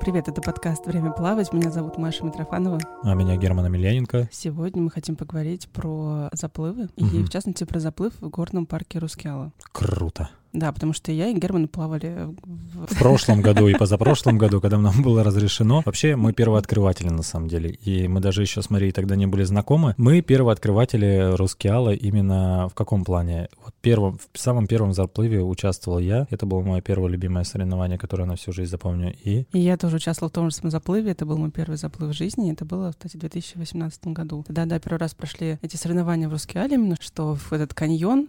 Привет, это подкаст «Время плавать». Меня зовут Маша Митрофанова. А меня Герман Емельяненко. Сегодня мы хотим поговорить про заплывы, и Мгм. в частности про заплыв в горном парке Рускеала. Круто. Да, потому что я и Герман плавали в... В прошлом году и позапрошлом году, когда нам было разрешено. Вообще, мы первооткрыватели на самом деле. И мы даже еще с Марией тогда не были знакомы. Мы первооткрыватели Рускеала именно в каком плане? Вот первым, в самом первом заплыве участвовал я. Это было мое первое любимое соревнование, которое я на всю жизнь запомню. И И я тоже участвовала в том же самом заплыве. Это был мой первый заплыв в жизни. Это было, кстати, в 2018 году. Тогда, да, первый раз прошли эти соревнования в Рускеале, именно что в этот каньон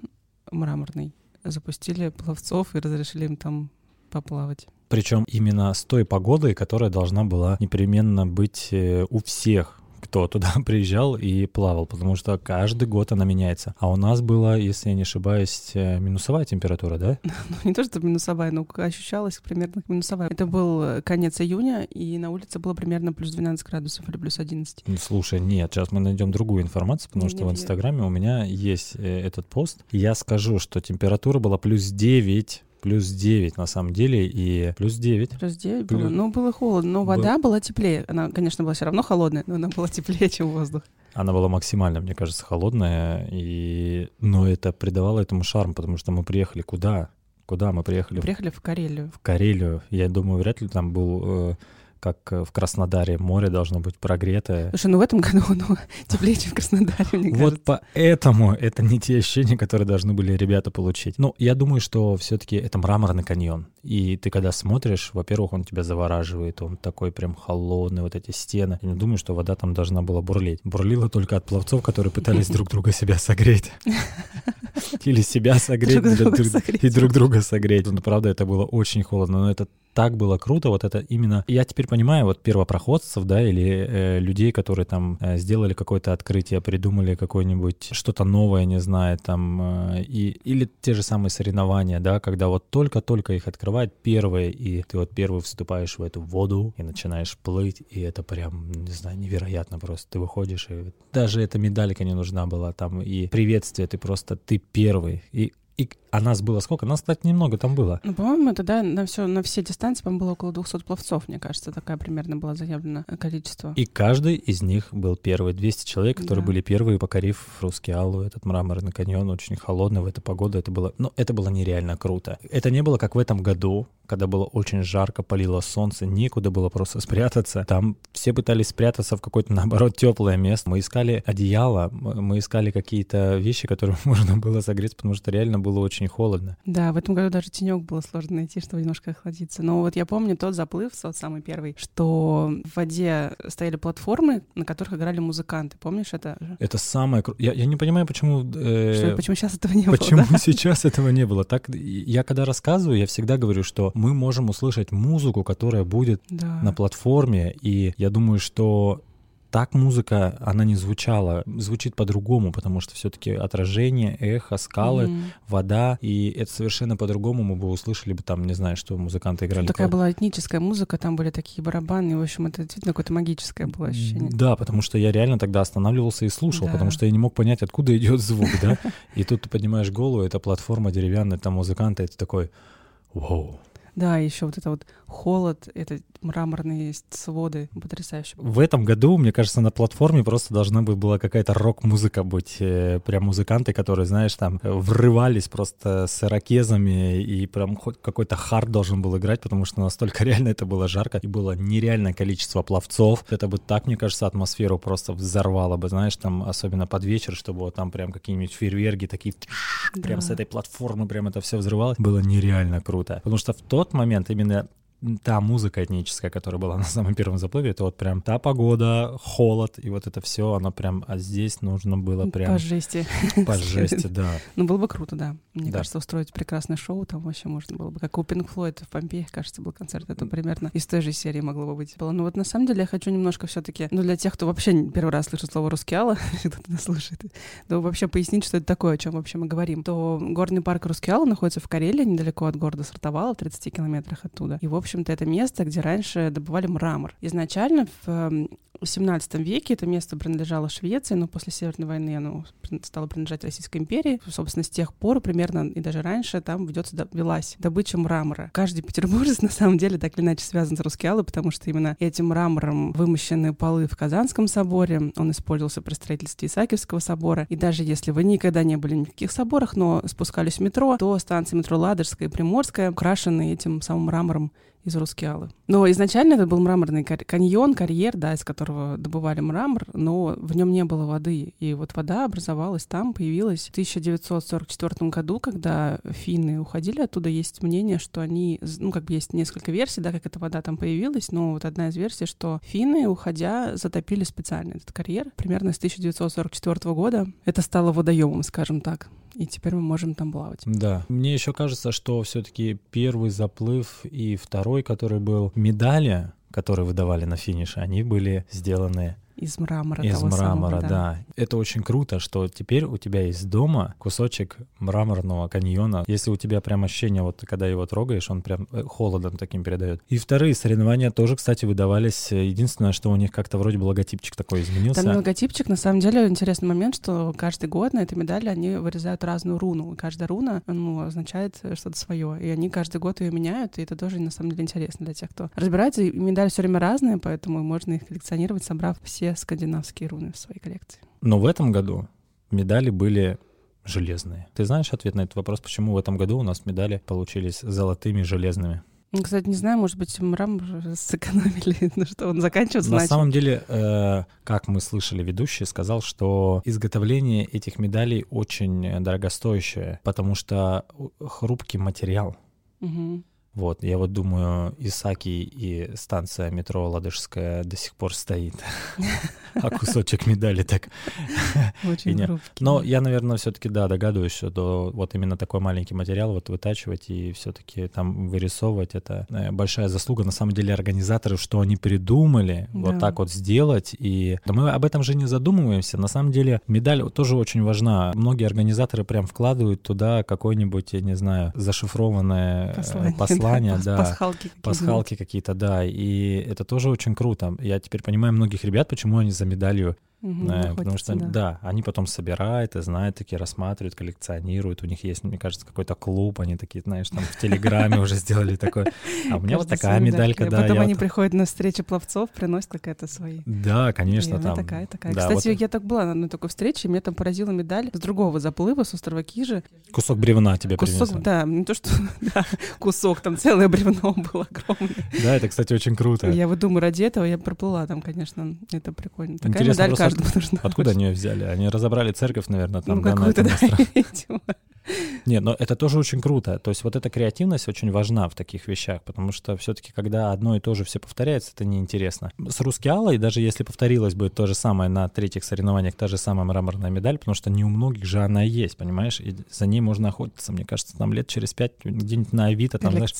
мраморный запустили пловцов и разрешили им там поплавать. причем именно с той погодой, которая должна была непременно быть э, у всех кто туда приезжал и плавал, потому что каждый год она меняется. А у нас была, если я не ошибаюсь, э, минусовая температура, да? Ну, не то, что минусовая, но ощущалась примерно минусовая. Это был э, конец июня, и на улице было примерно плюс 12 градусов или плюс 11. Ну, Слушай, нет, сейчас мы найдем другую информацию, потому Нет, что нет, в нет. Инстаграме у меня есть э, этот пост. Я скажу, что температура была плюс 9, плюс 9 на самом деле, и плюс 9. Плюс 9 Плюс- было. Ну, было холодно, но Был- вода была теплее. Она, конечно, была все равно холодная, но она была теплее, чем воздух. Она была максимально, мне кажется, холодная, и... но это придавало этому шарм, потому что мы приехали куда? Куда мы приехали? Приехали в Карелию. в Карелию. Я думаю, вряд ли там был, э, как э, в Краснодаре, море должно быть прогретое. Слушай, ну в этом году оно теплее, чем в Краснодаре, мне Вот кажется. поэтому это не те ощущения, которые должны были ребята получить. Ну, я думаю, что все-таки это мраморный каньон. И ты когда смотришь, во-первых, он тебя завораживает, он такой прям холодный, вот эти стены. Я не думаю, что вода там должна была бурлить. Бурлила только от пловцов, которые пытались друг друга себя согреть. Или себя согреть, Друг друга друг- согреть. и друг друга согреть. Ну, правда, это было очень холодно, но это так было круто, вот это именно... Я теперь понимаю вот первопроходцев, да, или э, людей, которые там э, сделали какое-то открытие, придумали какое-нибудь что-то новое, не знаю, там, э, и, или те же самые соревнования, да, когда вот только-только их открывают первые, и ты вот первый вступаешь в эту воду и начинаешь плыть, и это прям, не знаю, невероятно просто. Ты выходишь, и даже эта медалька не нужна была там, и приветствие, ты просто, ты первый, и и а нас было сколько? Нас, кстати, немного там было. Ну, по-моему, тогда на, все, на все дистанции, по-моему, было около 200 пловцов, мне кажется. Такая примерно была заявлено количество. И каждый из них был первый. 200 человек, которые Да. были первые, покорив Рускеалу, этот мраморный каньон, очень холодный в эту погоду. Это было, ну, это было нереально круто. Это не было как в этом году, когда было очень жарко, палило солнце, некуда было просто спрятаться. Там все пытались спрятаться в какое-то, наоборот, теплое место. Мы искали одеяло, мы искали какие-то вещи, которые можно было согреться, потому что реально было очень холодно. Да, в этом году даже тенек было сложно найти, чтобы немножко охладиться. Но вот я помню тот заплыв, тот самый первый, что в воде стояли платформы, на которых играли музыканты. Помнишь это? Это самое... Я, я не понимаю, почему... э, Что, почему сейчас этого не Почему было? да? сейчас этого не было? Так я когда рассказываю, я всегда говорю, что мы можем услышать музыку, которая будет Да. на платформе, и я думаю, что так музыка, она не звучала, звучит по-другому, потому что все-таки отражение, эхо, скалы, Мгм. вода, и это совершенно по-другому мы бы услышали бы там, не знаю, что музыканты играли. Такая Кла- была этническая музыка, там были такие барабаны, и, в общем, это действительно какое-то магическое было ощущение. Да, потому что я реально тогда останавливался и слушал, Да. потому что я не мог понять, откуда идет звук, да. И тут ты поднимаешь голову, это платформа деревянная, там музыканты, ты такой, вау. Да, еще вот это вот холод, это мраморные своды, потрясающе. В этом году, мне кажется, на платформе просто должна бы была какая-то рок-музыка быть. э, Прям музыканты, которые, знаешь, там э, врывались просто с ирокезами, и прям хоть какой-то хард должен был играть, потому что настолько реально это было жарко, и было нереальное количество пловцов. Это бы так, мне кажется, атмосферу просто взорвало бы, знаешь, там, особенно под вечер, чтобы вот там прям какие-нибудь фейерверки такие прям с Да. этой платформы прям это все взрывалось. Было нереально круто. Потому что в тот момент именно та музыка этническая, которая была на самом первом заплыве, это вот прям та погода, холод, и вот это все, оно прям, а здесь нужно было прям По жести. по жести, да. Ну, было бы круто, да. Мне Да. кажется, устроить прекрасное шоу там вообще можно было бы. Как у Pink Floyd в Помпеях, кажется, был концерт. Это примерно из той же серии могло бы быть. Ну вот на самом деле я хочу немножко все таки ну для тех, кто вообще первый раз слышит слово «рускеала», кто-то нас слушает, то вообще пояснить, что это такое, о чем вообще мы говорим. То горный парк Рускеала находится в Карелии, недалеко от города Сартовала, в 30 километрах оттуда. И, в общем-то, это место, где раньше добывали мрамор. Изначально в эм, в 17 веке. Это место принадлежало Швеции, но после Северной войны оно стало принадлежать Российской империи. Собственно, с тех пор, примерно и даже раньше, там ведется, велась добыча мрамора. Каждый петербуржец, на самом деле, так или иначе связан с Рускеалой, потому что именно этим мрамором вымощены полы в Казанском соборе. Он использовался при строительстве Исаакиевского собора. И даже если вы никогда не были ни в каких соборах, но спускались в метро, то станции метро Ладожская и Приморская украшены этим самым мрамором из Рускеалы. Но изначально это был мраморный каньон, карьер, да, из которого добывали мрамор, но в нем не было воды. И вот вода образовалась там, появилась в 1944 году, когда финны уходили оттуда. Есть мнение, что они, ну, как бы есть несколько версий, да, как эта вода там появилась, но вот одна из версий, что финны, уходя, затопили специально этот карьер. Примерно с 1944 года это стало водоемом, скажем так и теперь мы можем там плавать. Да. Мне еще кажется, что все-таки первый заплыв и второй, который был медали, которые выдавали на финише, они были сделаны из мрамора. Из того мрамора, самого, да. да. Это очень круто, что теперь у тебя есть дома кусочек мраморного каньона. Если у тебя прям ощущение, вот когда его трогаешь, он прям э, холодом таким передает. И вторые соревнования тоже, кстати, выдавались. Единственное, что у них как-то вроде бы логотипчик такой изменился. Там логотипчик, на самом деле, интересный момент, что каждый год на этой медали они вырезают разную руну. И каждая руна ну, означает что-то свое. И они каждый год ее меняют, и это тоже, на самом деле, интересно для тех, кто разбирается. И медали все время разные, поэтому можно их коллекционировать, собрав все скандинавские руны в своей коллекции. Но в этом году медали были железные. Ты знаешь ответ на этот вопрос, почему в этом году у нас медали получились золотыми железными? Ну, кстати, не знаю, может быть, мрамор сэкономили, ну что, он заканчивается На начал. самом деле, э, как мы слышали, ведущий сказал, что изготовление этих медалей очень дорогостоящее, потому что хрупкий материал. Угу. Вот, я вот думаю, Исаки и станция метро Ладожская до сих пор стоит, а кусочек медали так. Очень хрупкий. Но я, наверное, все-таки, да, догадываюсь, что вот именно такой маленький материал вот вытачивать и все-таки там вырисовывать, это э, большая заслуга, на самом деле, организаторов, что они придумали вот так вот сделать. И мы об этом же не задумываемся. На самом деле, медаль тоже очень важна. Многие организаторы прям вкладывают туда какое-нибудь, я не знаю, зашифрованное послание, послание да, пасхалки какие-то. Пасхалки какие-то, да, и это тоже очень круто. Я теперь понимаю многих ребят, почему они за медалью Угу, э, потому что, да. да, они потом собирают и знают, такие рассматривают, коллекционируют. У них есть, мне кажется, какой-то клуб, они такие, знаешь, там в Телеграме уже сделали такой. А у меня вот такая медалька, да. Потом они приходят на встречу пловцов, приносят какая-то свои. Да, конечно, там. такая, такая. Кстати, я так была на одной такой встрече, меня там поразила медаль с другого заплыва, с острова Кижи. Кусок бревна тебе Кусок, да, не то что, кусок, там целое бревно было огромное. Да, это, кстати, очень круто. Я вот думаю, ради этого я проплыла там, конечно, это прикольно. Такая медаль каждому нужна. Откуда они ее взяли? Они разобрали церковь, наверное, там, ну, да, на этом да, видимо. Нет, но это тоже очень круто. То есть вот эта креативность очень важна в таких вещах, потому что все-таки, когда одно и то же все повторяется, это неинтересно. С Рускеалой, даже если повторилось бы то же самое на третьих соревнованиях, та же самая мраморная медаль, потому что не у многих же она есть, понимаешь, и за ней можно охотиться. Мне кажется, там лет через пять где-нибудь на Авито, там, знаешь,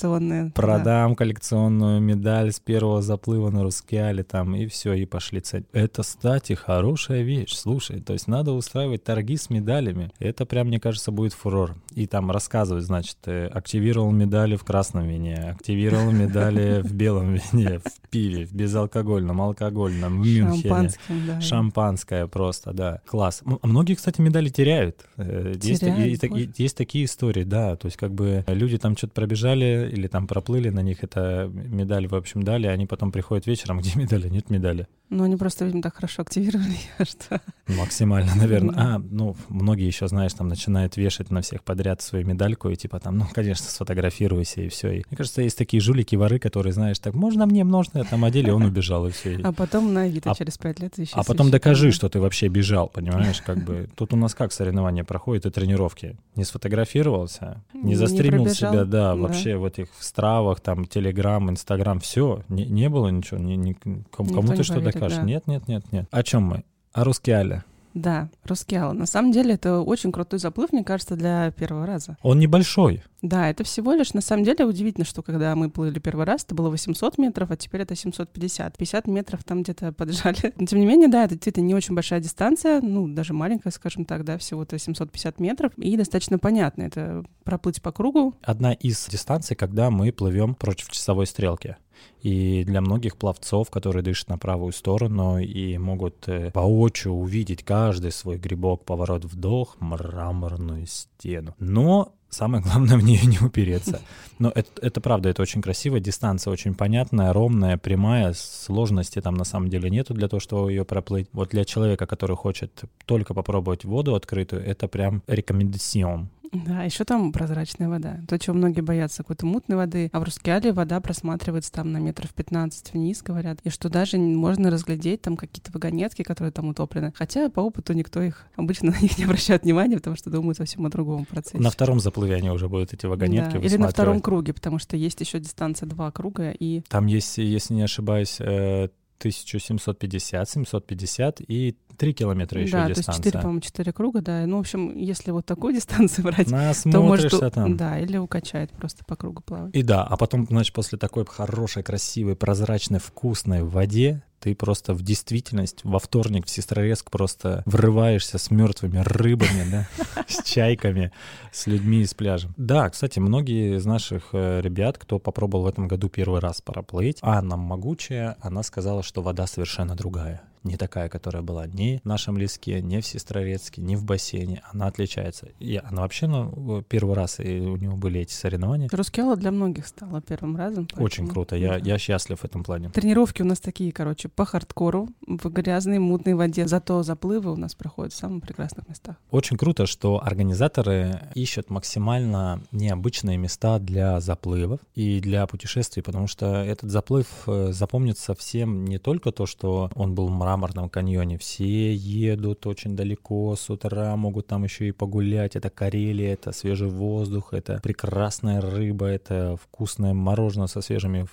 продам да. коллекционную медаль с первого заплыва на Рускеале, там, и все, и пошли цель. Это, кстати, хорошая вещь, слушай, то есть надо устраивать торги с медалями. Это прям, мне кажется, будет фурор. И там рассказывают, значит, э, активировал медали в красном вине, активировал медали в белом вине, в пиве, в безалкогольном, алкогольном, в Мюнхене. Да. Шампанское просто, да. Класс. А многие, кстати, медали теряют. Э, теряют есть, есть, есть такие истории, да. То есть как бы люди там что-то пробежали или там проплыли, на них это медаль, в общем, дали, они потом приходят вечером, где медали? Нет медали. Ну, они просто, видимо, так хорошо активировали, что... Максимально, наверное. А, ну, многие еще, знаешь, там начинают вешать на всех подряд свою медальку и типа там, ну, конечно, сфотографируйся и все. И, мне кажется, есть такие жулики, воры, которые, знаешь, так, можно мне, можно, там одели, он убежал и все. А потом на Авито а, через пять лет еще А потом докажи, что ты вообще бежал, понимаешь, как бы. Тут у нас как соревнования проходят и тренировки. Не сфотографировался, не застримил не себя, да, да, вообще в этих стравах, там, Телеграм, Инстаграм, все, не, не было ничего, ни, ни, кому, кому ты что докажешь? Да. Нет, нет, нет, нет. О чем мы? О Рускеале. Да, Рускеала. На самом деле это очень крутой заплыв, мне кажется, для первого раза. Он небольшой. Да, это всего лишь, на самом деле, удивительно, что когда мы плыли первый раз, это было 800 метров, а теперь это 750. 50 метров там где-то поджали. Но, тем не менее, да, это действительно не очень большая дистанция, ну, даже маленькая, скажем так, да, всего-то 750 метров, и достаточно понятно. Это проплыть по кругу. Одна из дистанций, когда мы плывем против часовой стрелки. И для многих пловцов, которые дышат на правую сторону и могут э, воочию увидеть каждый свой грибок, поворот вдох, мраморную стену. Но Самое главное в нее не упереться. Но это, это правда, это очень красиво. Дистанция очень понятная, ровная, прямая. Сложности там на самом деле нету для того, чтобы ее проплыть. Вот для человека, который хочет только попробовать воду открытую, это прям рекомендацион. Да, еще там прозрачная вода. То, чего многие боятся, какой-то мутной воды. А в Рускеале вода просматривается там на метров 15 вниз, говорят. И что даже можно разглядеть там какие-то вагонетки, которые там утоплены. Хотя по опыту никто их обычно на них не обращает внимания, потому что думают совсем о другом процессе. На втором заплыве они уже будут эти вагонетки да. Или на втором круге, потому что есть еще дистанция два круга и... Там есть, если не ошибаюсь, 1750, 750 и 3 километра еще да, дистанция. то есть 4, по-моему, 4 круга, да. Ну, в общем, если вот такую дистанцию брать, то может... там. Да, или укачает просто по кругу плавать. И да, а потом, значит, после такой хорошей, красивой, прозрачной, вкусной в воде ты просто в действительность во вторник в Сестрорецк просто врываешься с мертвыми рыбами, да, с чайками, с людьми из пляжа. Да, кстати, многие из наших э, ребят, кто попробовал в этом году первый раз проплыть, Анна Могучая, она сказала, что вода совершенно другая не такая, которая была ни в нашем леске, ни в Сестрорецке, ни в бассейне. Она отличается. И она вообще ну, первый раз и у него были эти соревнования. Рускела для многих стала первым разом. Поэтому... Очень круто. Я, я счастлив в этом плане. Тренировки у нас такие, короче, по хардкору, в грязной, мутной воде. Зато заплывы у нас проходят в самых прекрасных местах. Очень круто, что организаторы ищут максимально необычные места для заплывов и для путешествий, потому что этот заплыв э, запомнится всем не только то, что он был мрак мраморном каньоне. Все едут очень далеко с утра, могут там еще и погулять. Это Карелия, это свежий воздух, это прекрасная рыба, это вкусное мороженое со свежими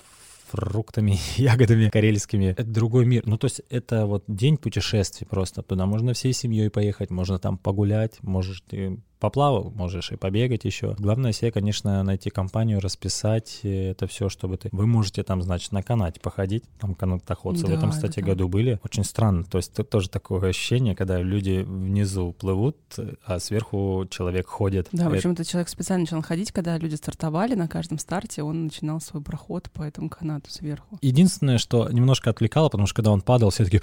фруктами, ягодами карельскими. Это другой мир. Ну, то есть это вот день путешествий просто. Туда можно всей семьей поехать, можно там погулять, можете поплавал, можешь и побегать еще. Главное себе, конечно, найти компанию, расписать это все, чтобы ты... Вы можете там, значит, на канате походить, там канатоходцы да, в этом, кстати, да. году были. Очень странно, то есть тут тоже такое ощущение, когда люди внизу плывут, а сверху человек ходит. Да, причем этот человек специально начал ходить, когда люди стартовали на каждом старте, он начинал свой проход по этому канату сверху. Единственное, что немножко отвлекало, потому что когда он падал, все таки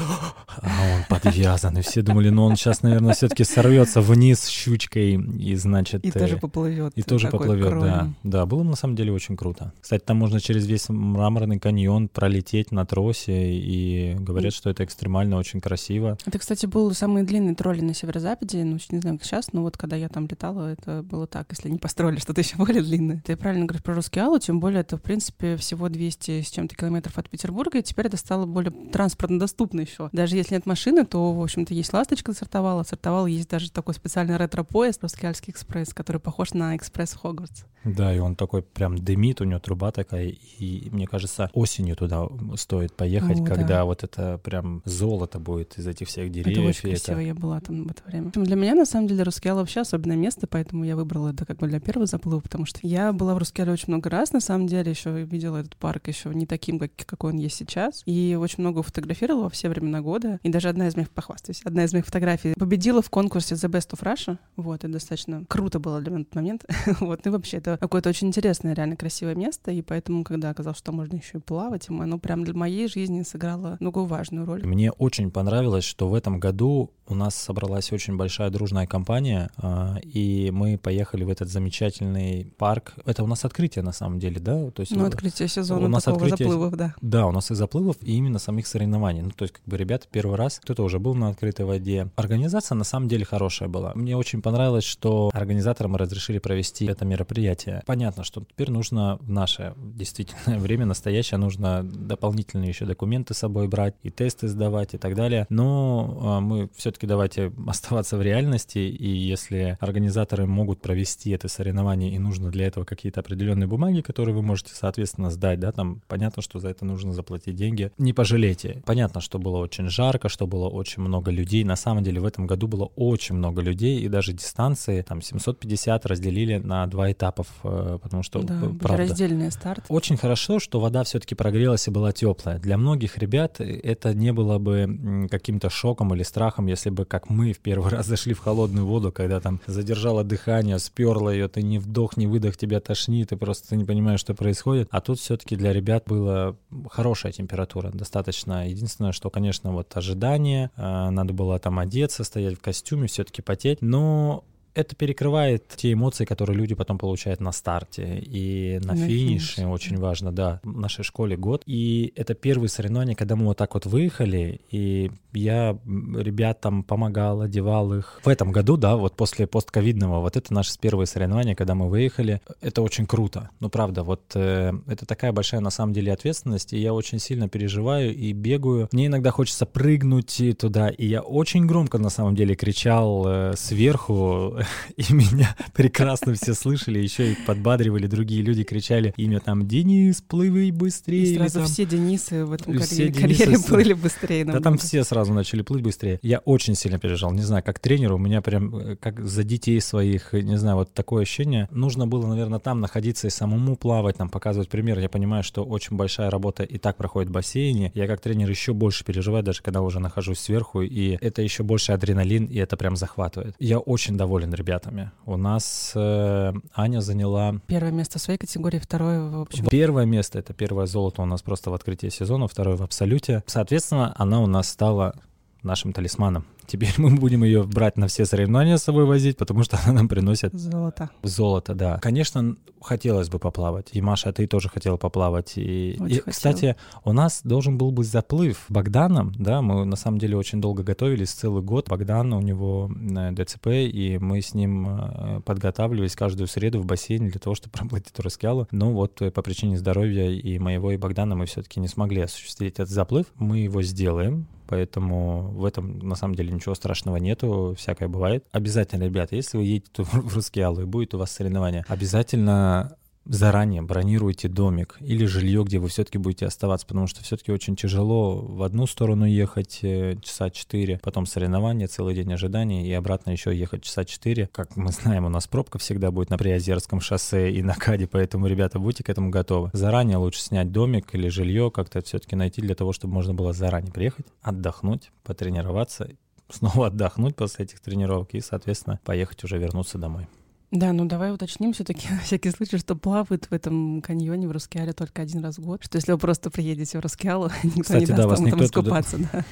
а он подвязан, и все думали, ну он сейчас, наверное, все-таки сорвется вниз щучкой и значит... И тоже поплывет. И тоже поплывет, да. Да, было на самом деле очень круто. Кстати, там можно через весь мраморный каньон пролететь на тросе, и говорят, что это экстремально очень красиво. Это, кстати, был самый длинный тролли на северо-западе, ну, не знаю, как сейчас, но вот когда я там летала, это было так, если не построили что-то еще более длинное. Ты правильно говоришь про русский Аллу, тем более это, в принципе, всего 200 с чем-то километров от Петербурга, и теперь это стало более транспортно доступно еще. Даже если нет машины, то, в общем-то, есть «Ласточка» сортовала, сортовала, есть даже такой специальный ретро-поезд, Роскеальский экспресс, который похож на экспресс Хогвартс. Да, и он такой прям дымит, у него труба такая, и мне кажется, осенью туда стоит поехать, О, когда да. вот это прям золото будет из этих всех деревьев. Это очень красиво, это... я была там в это время. Для меня, на самом деле, Рускеал вообще особенное место, поэтому я выбрала это как бы для первого заплыва, потому что я была в Рускеале очень много раз, на самом деле, еще видела этот парк еще не таким, как, какой он есть сейчас, и очень много фотографировала во все времена года, и даже одна из моих, похвастаюсь, одна из моих фотографий победила в конкурсе The Best of Russia, вот, и достаточно круто было для меня этот момент, вот, и вообще это какое-то очень интересное, реально красивое место, и поэтому, когда оказалось, что можно еще и плавать, оно прям для моей жизни сыграло многую важную роль. Мне очень понравилось, что в этом году у нас собралась очень большая дружная компания, а, и мы поехали в этот замечательный парк. Это у нас открытие на самом деле, да? То есть ну, открытие сезона у нас такого открытие... заплывов, да. Да, у нас и заплывов, и именно самих соревнований. Ну, то есть, как бы ребята первый раз, кто-то уже был на открытой воде. Организация на самом деле хорошая была. Мне очень понравилось, что организаторам разрешили провести это мероприятие. Понятно, что теперь нужно в наше действительно время настоящее, нужно дополнительные еще документы с собой брать, и тесты сдавать, и так далее. Но а, мы все-таки давайте оставаться в реальности, и если организаторы могут провести это соревнование, и нужно для этого какие-то определенные бумаги, которые вы можете, соответственно, сдать, да, там понятно, что за это нужно заплатить деньги, не пожалейте. Понятно, что было очень жарко, что было очень много людей. На самом деле в этом году было очень много людей, и даже дистанция квалификации там 750 разделили на два этапа, потому что да, правда. раздельный старт. Очень хорошо, что вода все-таки прогрелась и была теплая. Для многих ребят это не было бы каким-то шоком или страхом, если бы, как мы, в первый раз зашли в холодную воду, когда там задержало дыхание, сперло ее, ты ни вдох, ни выдох, тебя тошнит, ты просто не понимаешь, что происходит. А тут все-таки для ребят была хорошая температура, достаточно. Единственное, что, конечно, вот ожидание, э, надо было там одеться, стоять в костюме, все-таки потеть, но это перекрывает те эмоции, которые люди потом получают на старте и на, на финише. Финиш. Очень важно, да. В нашей школе год. И это первые соревнования, когда мы вот так вот выехали, и я ребятам помогал, одевал их. В этом году, да, вот после постковидного, вот это наши первые соревнования, когда мы выехали. Это очень круто. Ну, правда, вот э, это такая большая на самом деле ответственность, и я очень сильно переживаю и бегаю. Мне иногда хочется прыгнуть туда, и я очень громко на самом деле кричал э, сверху, и меня прекрасно все слышали, еще и подбадривали другие люди, кричали имя там «Денис, плыви быстрее!» И сразу там... все Денисы в этом все карьере, карьере плыли быстрее. Да там все сразу начали плыть быстрее. Я очень сильно переживал, не знаю, как тренер, у меня прям э, как за детей своих, не знаю, вот такое ощущение. Нужно было, наверное, там находиться и самому плавать, там показывать пример. Я понимаю, что очень большая работа и так проходит в бассейне. Я как тренер еще больше переживаю, даже когда уже нахожусь сверху, и это еще больше адреналин, и это прям захватывает. Я очень доволен ребятами. У нас э, Аня заняла... Первое место в своей категории, второе в общем. Первое место — это первое золото у нас просто в открытии сезона, второе в абсолюте. Соответственно, она у нас стала нашим талисманом. Теперь мы будем ее брать на все соревнования с собой возить, потому что она нам приносит золото. Золото, да. Конечно, хотелось бы поплавать. И Маша, ты тоже хотела поплавать. И, и кстати, у нас должен был быть заплыв Богданом, да, мы на самом деле очень долго готовились, целый год. Богдан, у него э, ДЦП, и мы с ним э, подготавливались каждую среду в бассейне для того, чтобы проплыть эту Раскиалу. Но вот э, по причине здоровья и моего, и Богдана мы все-таки не смогли осуществить этот заплыв. Мы его сделаем, поэтому в этом на самом деле ничего страшного нету, всякое бывает. Обязательно, ребята, если вы едете в Рускеалу и будет у вас соревнование, обязательно заранее бронируйте домик или жилье, где вы все-таки будете оставаться, потому что все-таки очень тяжело в одну сторону ехать э, часа 4, потом соревнования, целый день ожидания и обратно еще ехать часа 4. Как мы знаем, у нас пробка всегда будет на Приозерском шоссе и на Каде, поэтому, ребята, будьте к этому готовы. Заранее лучше снять домик или жилье, как-то все-таки найти для того, чтобы можно было заранее приехать, отдохнуть, потренироваться, снова отдохнуть после этих тренировок и, соответственно, поехать уже вернуться домой. Да, ну давай уточним все-таки на всякий случай, что плавают в этом каньоне в Рускеале только один раз в год. Что если вы просто приедете в Рускеалу, никто Кстати, не даст да, вам там искупаться, да.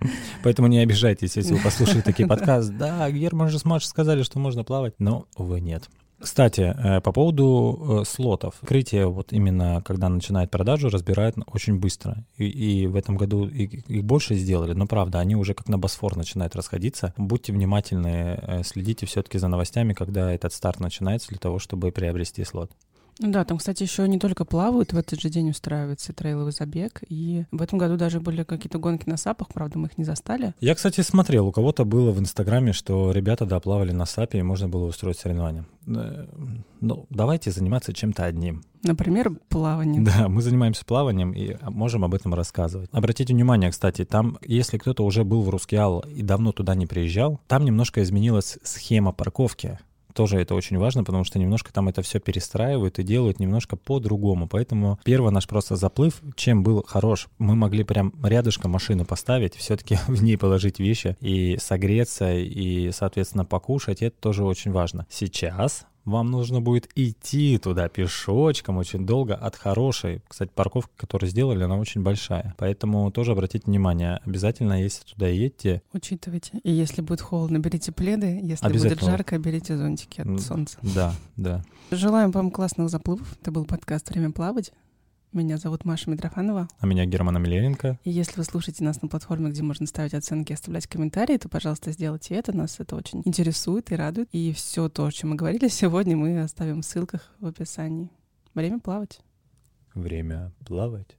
Поэтому не обижайтесь, если вы послушаете такие подкасты. Да, Герман же с Машей сказали, что можно плавать, но, увы, нет. Кстати, э, по поводу э, слотов. Открытие вот именно, когда начинает продажу, разбирают очень быстро. И, и в этом году их больше сделали, но правда, они уже как на Босфор начинают расходиться. Будьте внимательны, э, следите все-таки за новостями, когда этот старт начинается, для того, чтобы приобрести слот. Да, там, кстати, еще не только плавают, в этот же день устраивается трейловый забег. И в этом году даже были какие-то гонки на сапах, правда, мы их не застали. Я, кстати, смотрел, у кого-то было в Инстаграме, что ребята, да, плавали на сапе, и можно было устроить соревнования. Э, ну, давайте заниматься чем-то одним. Например, плаванием. Да, мы занимаемся плаванием и можем об этом рассказывать. Обратите внимание, кстати, там, если кто-то уже был в Рускеал и давно туда не приезжал, там немножко изменилась схема парковки тоже это очень важно, потому что немножко там это все перестраивают и делают немножко по-другому. Поэтому первый наш просто заплыв, чем был хорош, мы могли прям рядышком машину поставить, все-таки в ней положить вещи и согреться, и, соответственно, покушать. Это тоже очень важно. Сейчас вам нужно будет идти туда пешочком очень долго от хорошей. Кстати, парковка, которую сделали, она очень большая. Поэтому тоже обратите внимание, обязательно, если туда едете... Учитывайте. И если будет холодно, берите пледы. Если будет жарко, берите зонтики от солнца. Да, да. Желаем вам классных заплывов. Это был подкаст «Время плавать». Меня зовут Маша Митрофанова. А меня Герман Амельяненко. И если вы слушаете нас на платформе, где можно ставить оценки и оставлять комментарии, то, пожалуйста, сделайте это. Нас это очень интересует и радует. И все то, о чем мы говорили сегодня, мы оставим в ссылках в описании. Время плавать. Время плавать.